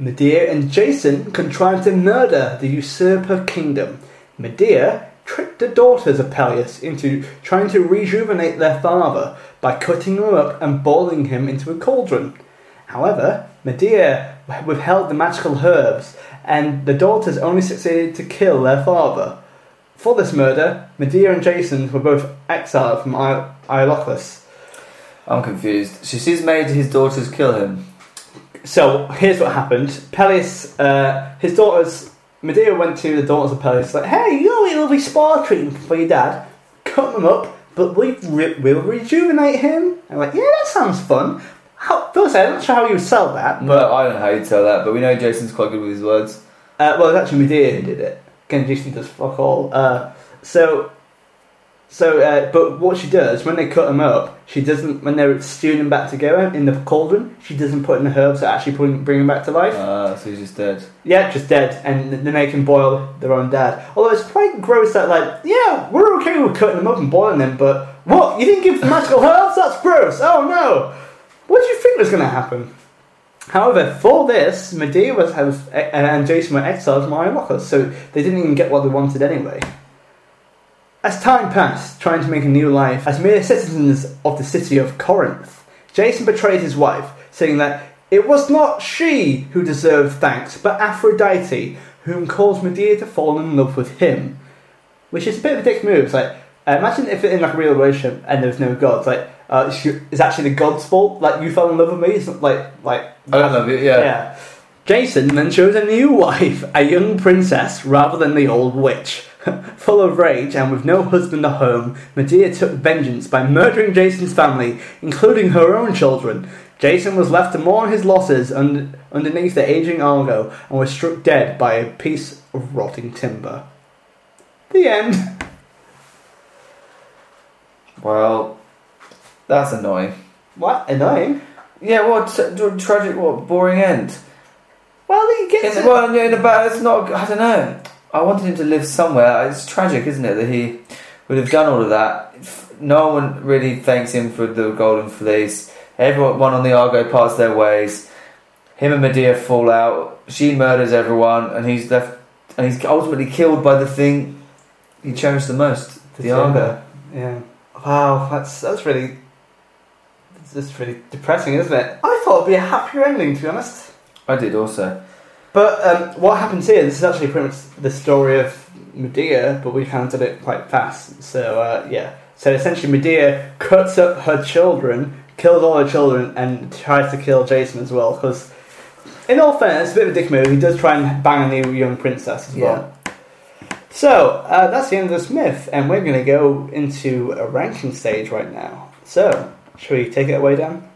Medea and Jason contrived to murder the usurper kingdom. Medea tricked the daughters of Pelias into trying to rejuvenate their father by cutting him up and boiling him into a cauldron. However, Medea withheld the magical herbs, and the daughters only succeeded to kill their father. For this murder, Medea and Jason were both exiled from I- Iolcus. I'm confused. So she's made his daughters kill him. So here's what happened. Pelias, uh, his daughters, Medea went to the daughters of Pelias, like, hey, you know a lovely spa treatment for your dad. Cut them up, but we re- will rejuvenate him. I'm like, yeah, that sounds fun. How, firstly, I'm not sure how you would sell that, but But I don't know how you sell that. But we know Jason's quite good with his words. uh, well, it's actually Medea who did it. Again, Jason does fuck all. Uh, so, so, uh, but what she does when they cut them up, she doesn't. When they're stewing them back together in the cauldron, she doesn't put in the herbs that actually bring, bring them back to life. Uh, so he's just dead. Yeah, just dead, and they make them boil their own dad. Although it's quite gross that, like, yeah, we're okay with cutting them up and boiling them, but what? You didn't give them magical herbs? That's gross. Oh no! What do you think was going to happen? However, for this, Medea was, was and Jason were exiled from Iolcus, so they didn't even get what they wanted anyway. As time passed, trying to make a new life as mere citizens of the city of Corinth, Jason betrayed his wife, saying that it was not she who deserved thanks, but Aphrodite, whom caused Medea to fall in love with him. Which is a bit of a dick move. It's like, imagine if in like a real relationship and there was no gods, like, uh, it's, actually the god's fault, like, you fell in love with me, it's not like, like, I don't love it. Yeah. yeah. Jason then chose a new *laughs* wife, a young princess, rather than the old witch. *laughs* Full of rage and with no husband at home, Medea took vengeance by murdering Jason's family, including her own children. Jason was left to mourn his losses un- underneath the aging Argo and was struck dead by a piece of rotting timber. The end. Well, that's annoying. What? Annoying. Yeah. What tra- tragic? What boring end? Well, he In, gets it. well, in about it's not. I don't know. I wanted him to live somewhere. It's tragic, isn't it, that he would have done all of that. No one really thanks him for the golden fleece. Everyone on the Argo parts their ways. Him and Medea fall out. She murders everyone, and he's left. And he's ultimately killed by the thing he cherished the most, the, Argo. Yeah. Wow, that's that's really that's really depressing, isn't it? I thought it'd be a happier ending, to be honest. I did also. But um, what happens here? This is actually pretty much the story of Medea, but we did it quite fast. So uh, yeah. So essentially, Medea cuts up her children, kills all her children, and tries to kill Jason as well. Because, in all fairness, a bit of a dick move. He does try and bang a new young princess as well. So uh, that's the end of this myth, and we're going to go into a ranking stage right now. So, should we take it away, Dan?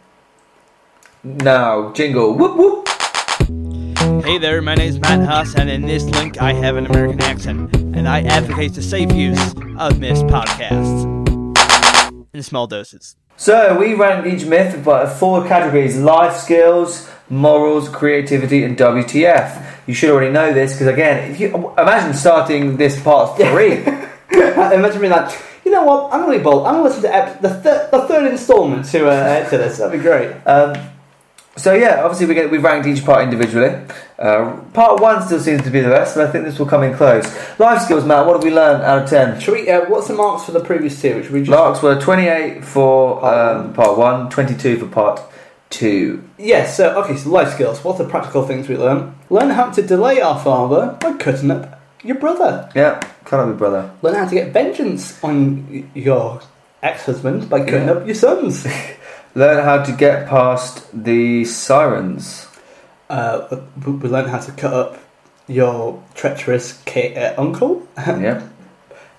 Now, jingle. Whoop whoop. Hey there, my name's Matt Huss, and in this link I have an American accent, and I advocate the safe use of Myths podcasts in small doses. So we rank each myth by four categories: life skills, morals, creativity, and WTF. You should already know this because again, if you imagine starting this part *laughs* three. Imagine being like, you know what? I'm gonna be bold. I'm gonna listen to ep- the, th- the third instalment to uh, to this. That'd be great. Um, so yeah, obviously we get we ranked each part individually. Uh, part one still seems to be the best, and I think this will come in close. Life skills, Matt. What have we learned out of ten? Should we? Uh, what's the marks for the previous two? Which we just? Marks were 28 for Part um, part one, 22 for part two. Yes. So okay. So life skills. What are the practical things we learn? Learn how to delay our father by cutting up your brother. Yeah, cut up your brother. Learn how to get vengeance on y- your ex-husband by cutting Yeah. up your sons. *laughs* Learn how to get past the sirens. Uh, we we learn how to cut up your treacherous ki- uh, uncle. *laughs* yeah,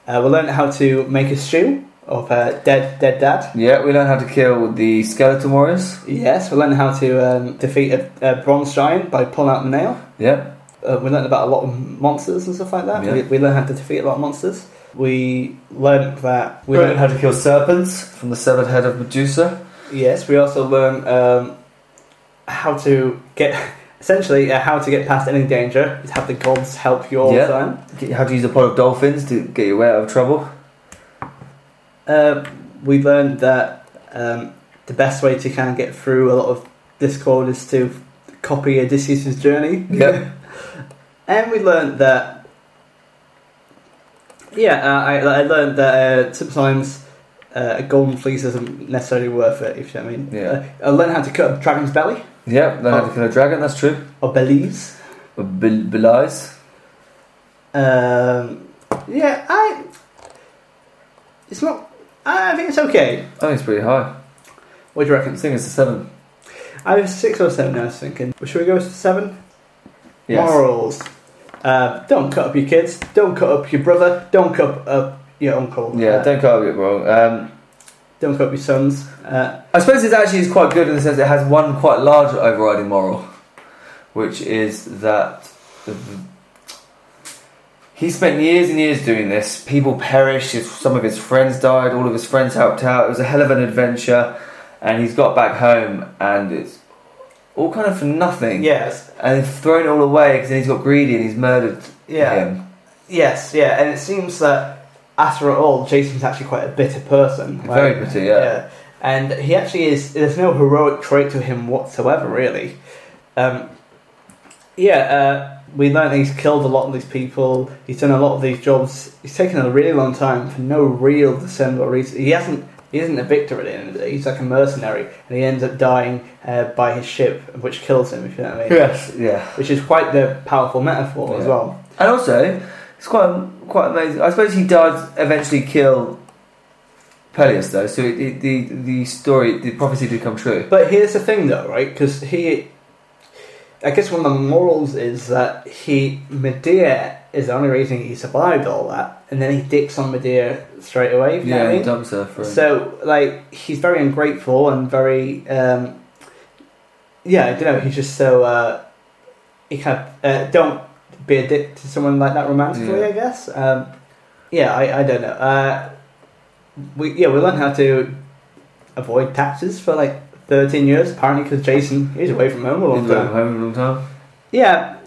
Uh, we learn how to make a stew of uh, dead dead dad. yeah. We learn how to kill the skeleton warriors. Yes, we learned how to um, defeat a, a bronze giant by pulling out the nail. Yeah, Uh, we learned about a lot of monsters and stuff like that. Yeah. We, we learned how to defeat a lot of monsters. We learned that we we learn learned how to kill serpents from the severed head of Medusa. Yes. We also learned um, how to get *laughs* essentially uh, how to get past any danger. Is have the gods help you all Yeah. the time. How to use a pod of dolphins to get your way out of trouble. Uh, we learned that um, the best way to kind of get through a lot of Discord is to copy Odysseus' journey. Yep. *laughs* And we learned that, yeah, uh, I, I learned that uh, sometimes uh, a golden fleece isn't necessarily worth it, if you know what I mean. Yeah. Uh, I learned how to cut a dragon's belly, Yeah, learn how Oh. to kill a dragon. That's true. or bellies. Bel- Belies. Um, yeah, I. It's not. I think it's okay. I think it's pretty high. What do you I reckon? think it's a seven. I was six or seven. I was thinking. Well, should we go to seven? Yes. Morals. Uh, don't cut up your kids. Don't cut up your brother. Don't cut up your uncle. Yeah, Uh, don't go it wrong. Um, don't up your sons. Uh, I suppose it actually is quite good in the sense it has one quite large overriding moral, which is that he spent years and years doing this. People perished. His, some of his friends died. All of his friends helped out. It was a hell of an adventure, and he's got back home and it's all kind of for nothing. yes. and thrown it all away because then he's got greedy and he's murdered Yeah. him. Yes. Yeah. And it seems that after all, Jason's actually quite a bitter person. Very bitter, yeah. And he actually is. There's no heroic trait to him whatsoever, really. Um, yeah. Uh, we learned he's killed a lot of these people. He's done a lot of these jobs. He's taken a really long time for no real discernible reason. He hasn't. He isn't a victor at the end of the day. He's like a mercenary, and he ends up dying uh, by his ship, which kills him. If you know what I mean. Yes, yeah. Which is quite the powerful metaphor as well. And also, it's quite quite amazing. I suppose he does eventually kill Pelias, though. So it, it, the the story, the prophecy did come true. But here's the thing, though, right? Because he, I guess one of the morals is that he Medea is the only reason he survived all that, and then he dicks on Medea straight away. Yeah, he dumps her for. So like he's very ungrateful and very, um, yeah, I don't know. He's just so uh, he kind of uh, don't be a dick to someone like that romantically. Yeah. I guess. Um, yeah, I, I don't know. Uh, we yeah we learned how to avoid taxes for like thirteen years apparently because Jason he's away from home a long He's time. home a long time. Yeah.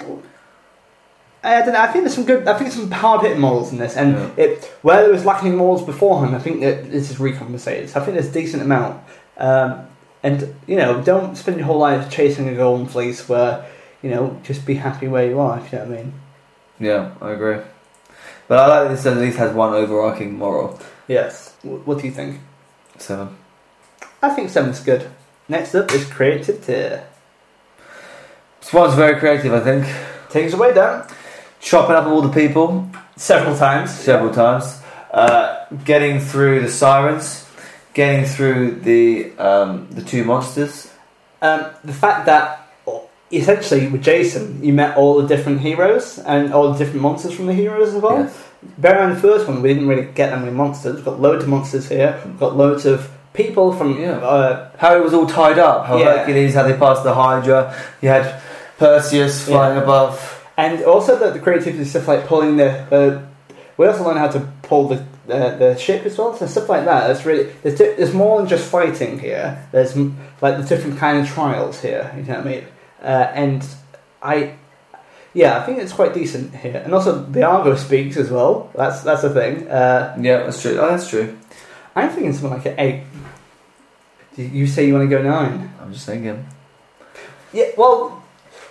I don't know. I think there's some good. I think there's some hard hitting models in this, and Yeah. it where there was lacking models beforehand. I think that this is recompensated. So I think there's a decent amount. Um, and you know, don't spend your whole life chasing a golden fleece. Where you know, just be happy where you are. If you know what I mean. Yeah, I agree. But I like that this at least has one overarching moral. Yes. Wh- What do you think? Seven. I think seven's good. Next up is creativity. This one's very creative, I think. Take us away, Dan. Chopping up all the people Several times. several times. Uh, getting through the sirens. Getting through the um, the two monsters. um, the fact that essentially with Jason, you met all the different heroes and all the different monsters from the heroes as well. Yes. Bear in the first one, we didn't really get that many monsters. We've got loads of monsters here. We've got loads of people from Yeah. uh, How it was all tied up. How Yeah. Hercules, how they passed the Hydra. You had Perseus flying Yeah. above. and also the, the creativity stuff like pulling the. Uh, we also learn how to pull the uh, the ship as well, so stuff like that. That's really there's, di- there's more than just fighting here. There's m- like the different kind of trials here. You know what I mean? Uh, and I, yeah, I think it's quite decent here. And also the Argo speaks as well. That's that's a thing. Uh, Yeah, that's true. Oh, that's true. I'm thinking something like an eight. You say you want to go nine? I'm just thinking. Yeah. Well,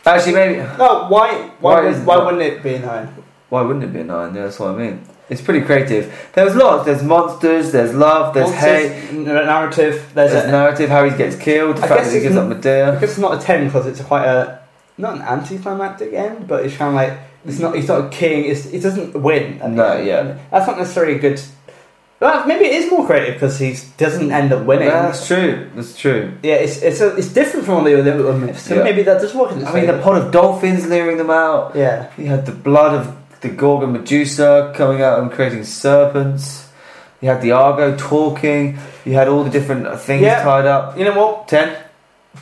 Actually, maybe. no. Why? Why? Why why wouldn't it be a nine? Why wouldn't it be a nine? Yeah, that's what I mean. It's pretty creative. There's lots. There's monsters. There's love. There's hate. Monsters, n- narrative. There's, There's a, narrative. How he gets killed. The I fact guess that he it's gives n- up Medea. Guess it's not a ten because it's quite a not an anticlimactic end, but it's kind of like it's not. He's not a king. It's, it doesn't win. at the No, end. yeah. That's not necessarily a good. Well, maybe it is more creative because he doesn't end up winning. That's true. That's true. yeah, it's it's a, it's different from all the other myths. So Yeah. maybe that does work in I mean, the pot of dolphins leering them out. yeah. You had the blood of the Gorgon Medusa coming out and creating serpents. You had the Argo talking. You had all the different things Yeah. tied up. You know what? Ten.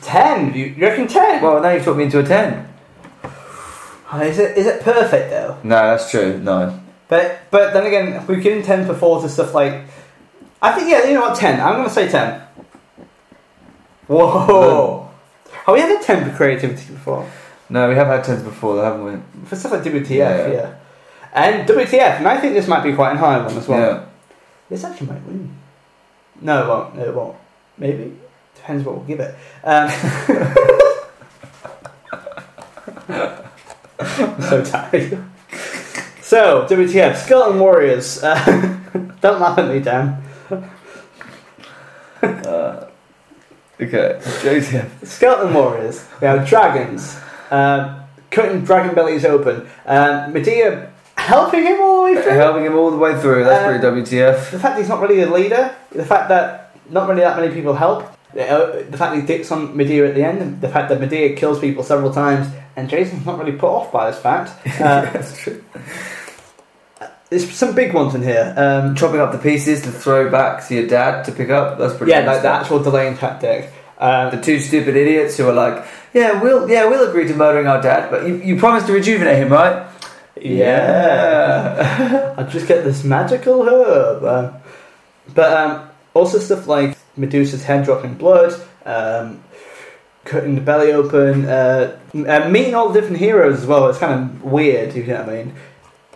Ten. You, you reckon ten? Well, now you've talked me into a ten. Is it is it perfect though? No, that's true. No. But but then again, if we give ten for four to stuff like, I think yeah, you know what, ten. I'm gonna say ten. Whoa! Have we had a ten for creativity before? No, we have had tens before, though, haven't we? For stuff like WTF, Yeah. yeah. And WTF, and I think this might be quite a high one as well. Yeah. This actually might win. No, it won't. No, it won't. Maybe. Depends what we'll give it. Um, *laughs* I'm so tired. So, WTF, Skeleton Warriors. Uh, *laughs* don't laugh at me, Dan. Uh, okay. JTF. Skeleton Warriors. We have dragons. Um, cutting dragon bellies open. Um, Medea helping him all the way through. Helping him all the way through. That's Uh, pretty WTF. The fact he's not really a leader, the fact that not really that many people help, uh, the fact that he dicks on Medea at the end, the fact that Medea kills people several times, and Jason's not really put off by this fact. *laughs* Uh, That's true. there's some big ones in here. Um, Chopping up the pieces to throw back to your dad to pick up. That's pretty. yeah, like the actual delaying tactic. Um, The two stupid idiots who are like, yeah, we'll yeah we'll agree to murdering our dad, but you, you promised to rejuvenate him, right? Yeah. *laughs* I just get this magical herb. Um, but um, also stuff like Medusa's head dropping blood, um, cutting the belly open, uh, meeting all the different heroes as well. It's kind of weird, you know what I mean?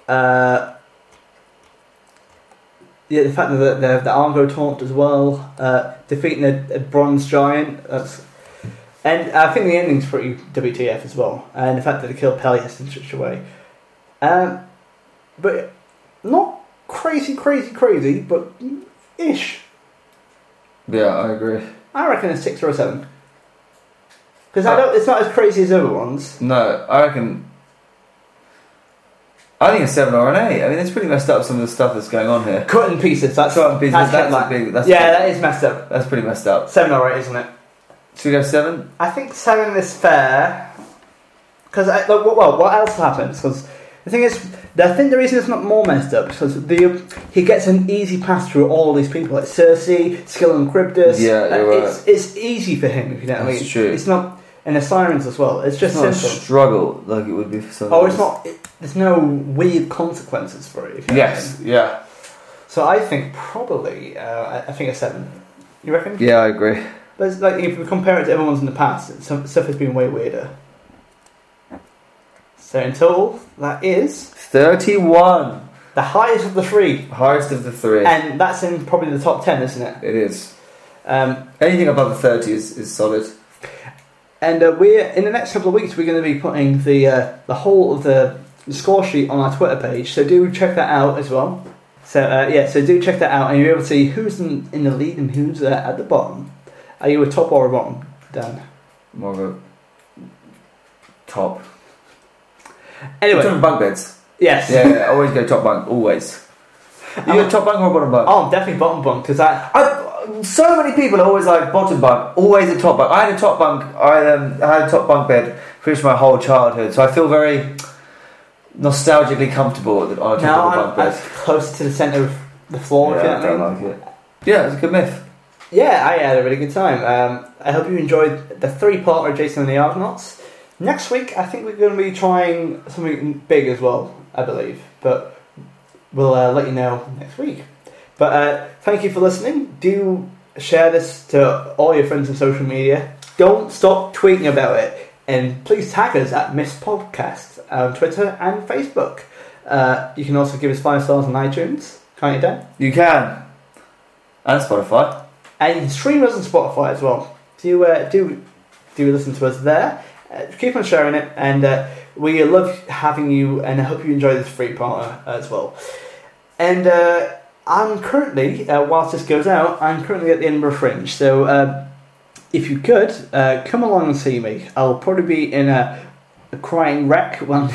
Uh, yeah, the fact that the, the, the Argo taunt as well, uh, defeating a, a bronze giant. That's, and I think the ending's pretty WTF as well, and the fact that they killed Pelias in such a way. Um, but not crazy, crazy, crazy, but ish. Yeah, I agree. I reckon a six or a seven. Because I don't. It's not as crazy as other ones. No, I reckon. I think a seven or an eight. I mean, it's pretty messed up some of the stuff that's going on here. Cut in pieces. That's Cut in pieces, That's, that's headline. big- that's yeah, big. that is messed up. That's pretty messed up. Seven or eight, isn't it? Should we go seven? I think seven is fair. Because well, what else happens? Because the thing is, I think the reason it's not more messed up is because the he gets an easy pass through all these people, like Circe, Skill and Cryptus. Yeah, you're it's it's easy for him. If you know what I That's mean. true. It's not, and the sirens as well. It's It's just not a simple. struggle like it would be for some. Oh, it's not. It, there's no weird consequences for it. If you know what I Yes. mean. Yeah. So I think probably, uh, I, I think a seven. You reckon? Yeah, I agree. But it's like if we compare it to everyone's in the past, it- some stuff has been way weirder. So in total, that is Thirty-one, the highest of the three, highest of the three. and that's in probably the top ten, isn't it? it is. Um, Anything above the thirty is, is solid. and uh, we're in the next couple of weeks, we're going to be putting the uh, the whole of the score sheet on our Twitter page. So do check that out as well. So uh, yeah, so do check that out, and you'll be able to see who's in, in the lead and who's uh, at the bottom. Are you a top or a bottom, Dan? More of a top. Anyway, We're talking bunk beds. yes. Yeah, always go top bunk. Always. You a top bunk or a bottom bunk? Oh, I'm definitely bottom bunk because I I, so many people are always like bottom bunk, always a top bunk. I had a top bunk. I, um, I had a top bunk bed pretty much my whole childhood, so I feel very nostalgically comfortable on the top now of the I'm, bunk I'm bed. close to the centre of the floor. if you yeah, I don't mean. like it. Yeah, it's a good myth. Yeah, I had a really good time. Um, I hope you enjoyed the three-parter of Jason and the Argonauts. Next week, I think we're going to be trying something big as well, I believe. But we'll uh, let you know next week. But uh, thank you for listening. Do share this to all your friends on social media. Don't stop tweeting about it. And please tag us at Myths Podcast on Twitter and Facebook. Uh, you can also give us five stars on iTunes. Can't you, Dan? You can. And Spotify. And you can stream us on Spotify as well. Do uh, do do listen to us there. Uh, keep on sharing it, and uh, we love having you. And I hope you enjoy this free partner as well. And uh, I'm currently, uh, whilst this goes out, I'm currently at the Edinburgh Fringe. So uh, if you could uh, come along and see me, I'll probably be in a, crying wreck *laughs* when,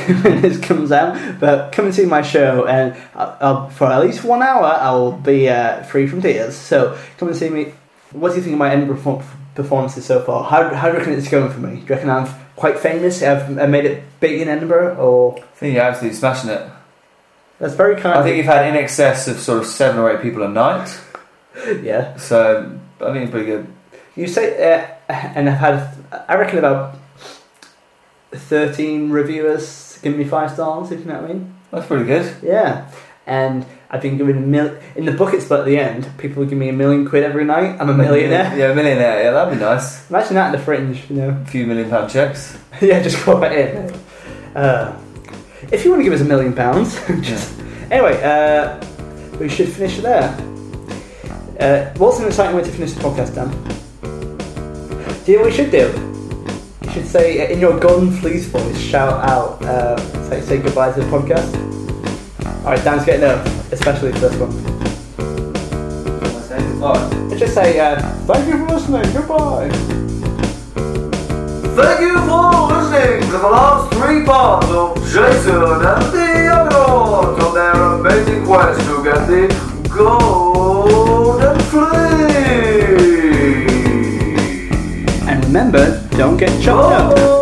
this comes out. But come and see my show, and I'll, I'll, for at least one hour, I will be uh, free from tears. So come and see me. What do you think of my Edinburgh performances so far? How, how do you reckon it's going for me? Do you reckon I'm quite famous? I've made it big in Edinburgh, or I think you're absolutely smashing it. that's very kind. I think you've had in excess of sort of seven or eight people a night. *laughs* yeah. So I think it's pretty good. You say, uh, and I've had, I reckon about thirteen reviewers give me five stars. If you know what I mean? That's pretty good. Yeah. And I've been given a mil in the bucket split at the end. People give me a million quid every night. I'm a millionaire. Yeah, a millionaire. Yeah, that'd be nice. Imagine that in the fringe, you know. A few million pound checks. *laughs* yeah, just go right in. Uh, if you want to give us a million pounds, *laughs* just anyway. Uh, we should finish there. Uh, what's an exciting way to finish the podcast, Dan? Do you know what we should do? You should say uh, in your gun fleece voice, shout out, uh, say say goodbye to the podcast. All right, Dan's getting up, especially for this one. Let's just say uh, thank you for listening. Goodbye. Thank you for listening to the last three parts of Jason and the Argonauts on their amazing quest to get the golden flea. And remember, don't get chopped up.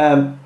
Um,